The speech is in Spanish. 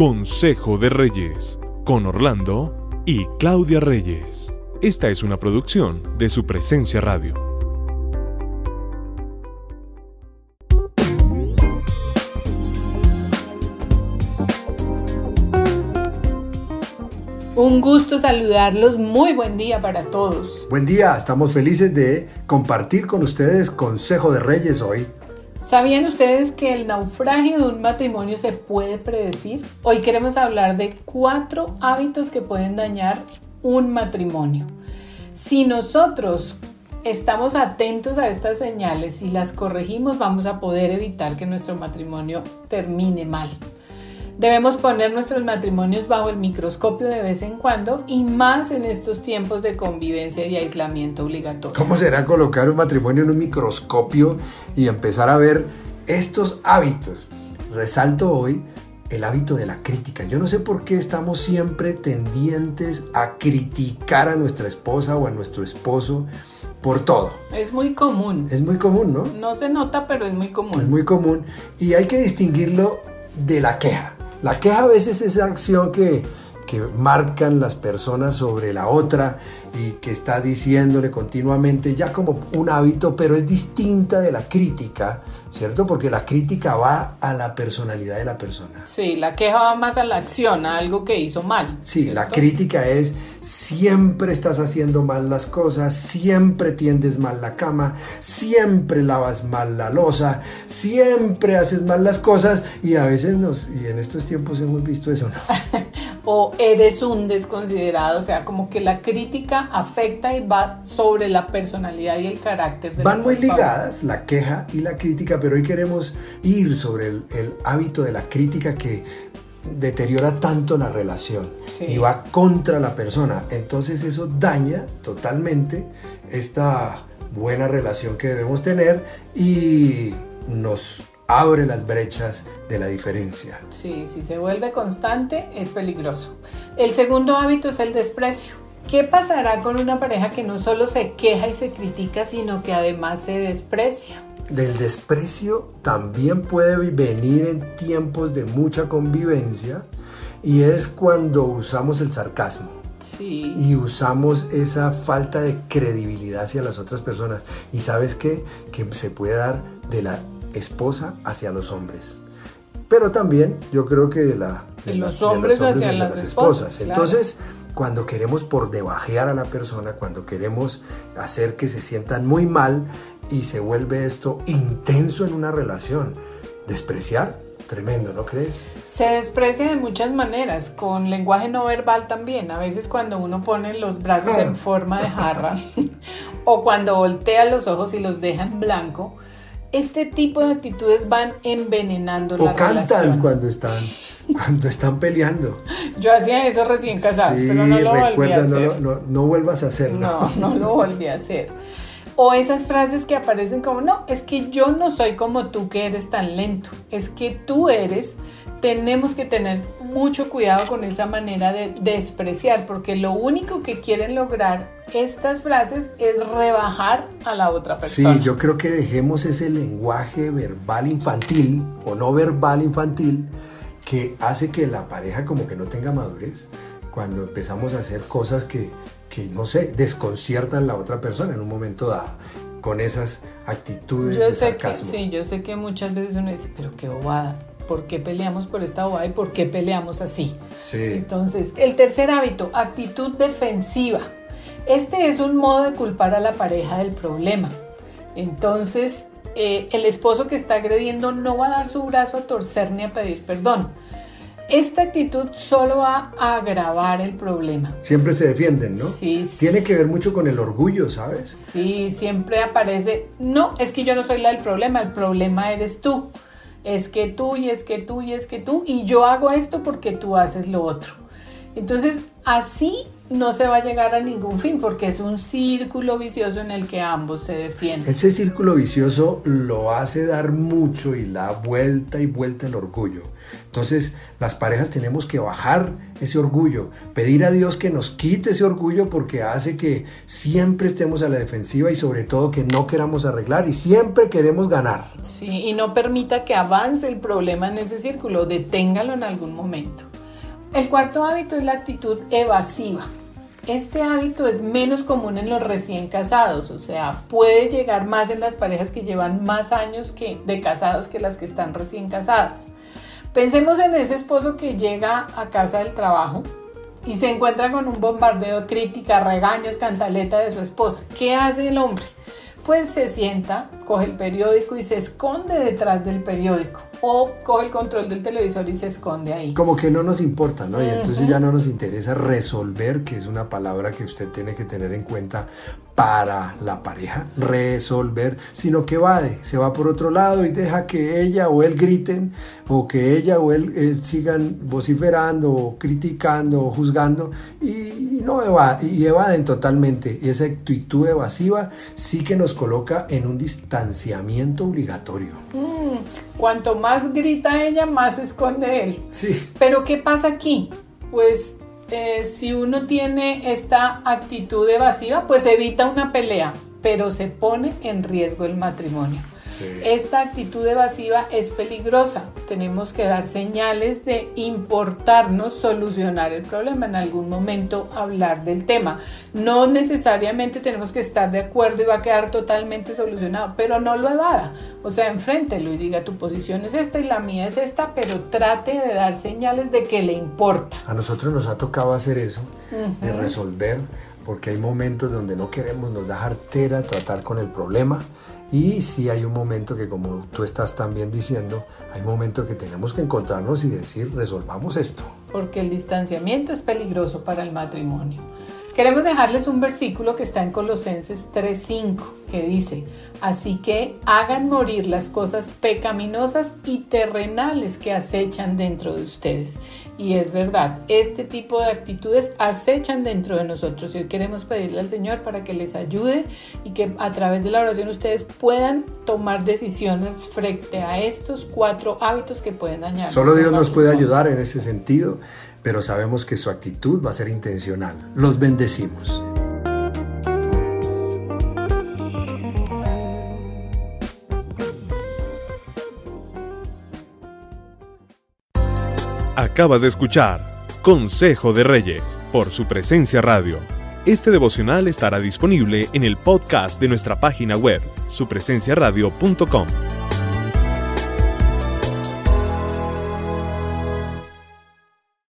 Consejo de Reyes, con Orlando y Claudia Reyes. Esta es una producción de su presencia radio. Un gusto saludarlos, muy buen día para todos. Buen día, estamos felices de compartir con ustedes Consejo de Reyes hoy. ¿Sabían ustedes que el naufragio de un matrimonio se puede predecir? Hoy queremos hablar de cuatro hábitos que pueden dañar un matrimonio. Si nosotros estamos atentos a estas señales y las corregimos, vamos a poder evitar que nuestro matrimonio termine mal. Debemos poner nuestros matrimonios bajo el microscopio de vez en cuando y más en estos tiempos de convivencia y aislamiento obligatorio. ¿Cómo será colocar un matrimonio en un microscopio y empezar a ver estos hábitos? Resalto hoy el hábito de la crítica. Yo no sé por qué estamos siempre tendientes a criticar a nuestra esposa o a nuestro esposo por todo. Es muy común. Es muy común, ¿no? No se nota, pero es muy común. Es muy común. Y hay que distinguirlo de la queja. La queja a veces es esa acción que, que marcan las personas sobre la otra y que está diciéndole continuamente ya como un hábito, pero es distinta de la crítica, ¿cierto? Porque la crítica va a la personalidad de la persona. Sí, la queja va más a la acción, a algo que hizo mal. Sí, la crítica es siempre estás haciendo mal las cosas, siempre tiendes mal la cama, siempre lavas mal la losa, siempre haces mal las cosas y a veces nos, y en estos tiempos hemos visto eso, ¿no? o eres un desconsiderado, o sea, como que la crítica afecta y va sobre la personalidad y el carácter de Van muy ligadas la queja y la crítica, pero hoy queremos ir sobre el, hábito de la crítica que deteriora tanto la relación y va contra la persona. Entonces eso daña totalmente esta buena relación que debemos tener y nos abre las brechas de la diferencia. Sí, si se vuelve constante es peligroso. El segundo hábito es el desprecio. ¿Qué pasará con una pareja que no solo se queja y se critica, sino que además se desprecia? Del desprecio también puede venir en tiempos de mucha convivencia y es cuando usamos el sarcasmo. Sí. Y usamos esa falta de credibilidad hacia las otras personas. Y sabes qué? Que se puede dar de la esposa hacia los hombres. Pero también yo creo que de, la, los, hombres hacia, las, esposas. Entonces, cuando queremos por debajear a la persona, cuando queremos hacer que se sientan muy mal y se vuelve esto intenso en una relación, despreciar, tremendo, ¿no crees? Se desprecia de muchas maneras, con lenguaje no verbal también. A veces cuando uno pone los brazos en forma de jarra o cuando voltea los ojos y los deja en blanco, este tipo de actitudes van envenenando la relación. O cantan cuando están cuando están peleando. Yo hacía eso recién casado, pero no lo volví a hacer. No, no, vuelvas a hacerlo. No, no lo volví a hacer. O esas frases que aparecen como, no, es que yo no soy como tú que eres tan lento, es que tú eres, tenemos que tener mucho cuidado con esa manera de despreciar, porque lo único que quieren lograr estas frases es rebajar a la otra persona. Sí, yo creo que dejemos ese lenguaje verbal infantil o no verbal infantil que hace que la pareja como que no tenga madurez cuando empezamos a hacer cosas que, que no sé, desconciertan a la otra persona en un momento dado con esas actitudes yo de sé sarcasmo. Que, sí, yo sé que muchas veces uno dice, pero qué bobada, ¿por qué peleamos por esta bobada y por qué peleamos así? Sí. Entonces, el tercer hábito, actitud defensiva. Este es un modo de culpar a la pareja del problema. Entonces, eh, el esposo que está agrediendo no va a dar su brazo a torcer ni a pedir perdón. Esta actitud solo va a agravar el problema. Siempre se defienden, ¿no? Sí. Tiene que ver mucho con el orgullo, ¿sabes? Sí, siempre aparece, no, es que yo no soy la del problema, el problema eres tú. Es que tú y es que tú y es que tú y yo hago esto porque tú haces lo otro. Entonces, así no se va a llegar a ningún fin porque es un círculo vicioso en el que ambos se defienden. Ese círculo vicioso lo hace dar mucho y da vuelta y vuelta el orgullo. Entonces las parejas tenemos que bajar ese orgullo, pedir a Dios que nos quite ese orgullo porque hace que siempre estemos a la defensiva y sobre todo que no queramos arreglar y siempre queremos ganar. Sí, y no permita que avance el problema en ese círculo, deténgalo en algún momento. El cuarto hábito es la actitud evasiva. Este hábito es menos común en los recién casados, o sea, puede llegar más en las parejas que llevan más años que, de casados que las que están recién casadas. Pensemos en ese esposo que llega a casa del trabajo y se encuentra con un bombardeo crítica, regaños, cantaleta de su esposa. ¿Qué hace el hombre? Pues se sienta, coge el periódico y se esconde detrás del periódico o coge el control del televisor y se esconde ahí. Como que no nos importa, ¿no? Y entonces ya no nos interesa resolver, que es una palabra que usted tiene que tener en cuenta para la pareja, resolver, sino que evade, se va por otro lado y deja que ella o él griten o que ella o él eh, sigan vociferando o criticando o juzgando y, no y evaden totalmente. Y esa actitud evasiva sí que nos coloca en un distanciamiento obligatorio. Mm, cuanto más grita ella, más se esconde él. Sí. Pero ¿qué pasa aquí? Pues eh, si uno tiene esta actitud evasiva, pues evita una pelea, pero se pone en riesgo el matrimonio. Esta actitud evasiva es peligrosa. Tenemos que dar señales de importarnos solucionar el problema, en algún momento hablar del tema. No necesariamente tenemos que estar de acuerdo y va a quedar totalmente solucionado, pero no lo evada. O sea, enfréntelo y diga tu posición es esta y la mía es esta, pero trate de dar señales de que le importa. A nosotros nos ha tocado hacer eso, de resolver, porque hay momentos donde no queremos, nos da artera tratar con el problema y si hay un momento que, como tú estás también diciendo, hay un momento que tenemos que encontrarnos y decir, resolvamos esto. Porque el distanciamiento es peligroso para el matrimonio. Queremos dejarles un versículo que está en Colosenses 3:5, que dice, así que hagan morir las cosas pecaminosas y terrenales que acechan dentro de ustedes. Y es verdad, este tipo de actitudes acechan dentro de nosotros y hoy queremos pedirle al Señor para que les ayude y que a través de la oración ustedes puedan tomar decisiones frente a estos cuatro hábitos que pueden dañar. Solo Dios nos puede ayudar en ese sentido pero sabemos que su actitud va a ser intencional. Los bendecimos. Acabas de escuchar Consejo de Reyes por su presencia radio. Este devocional estará disponible en el podcast de nuestra página web, supresenciaradio.com.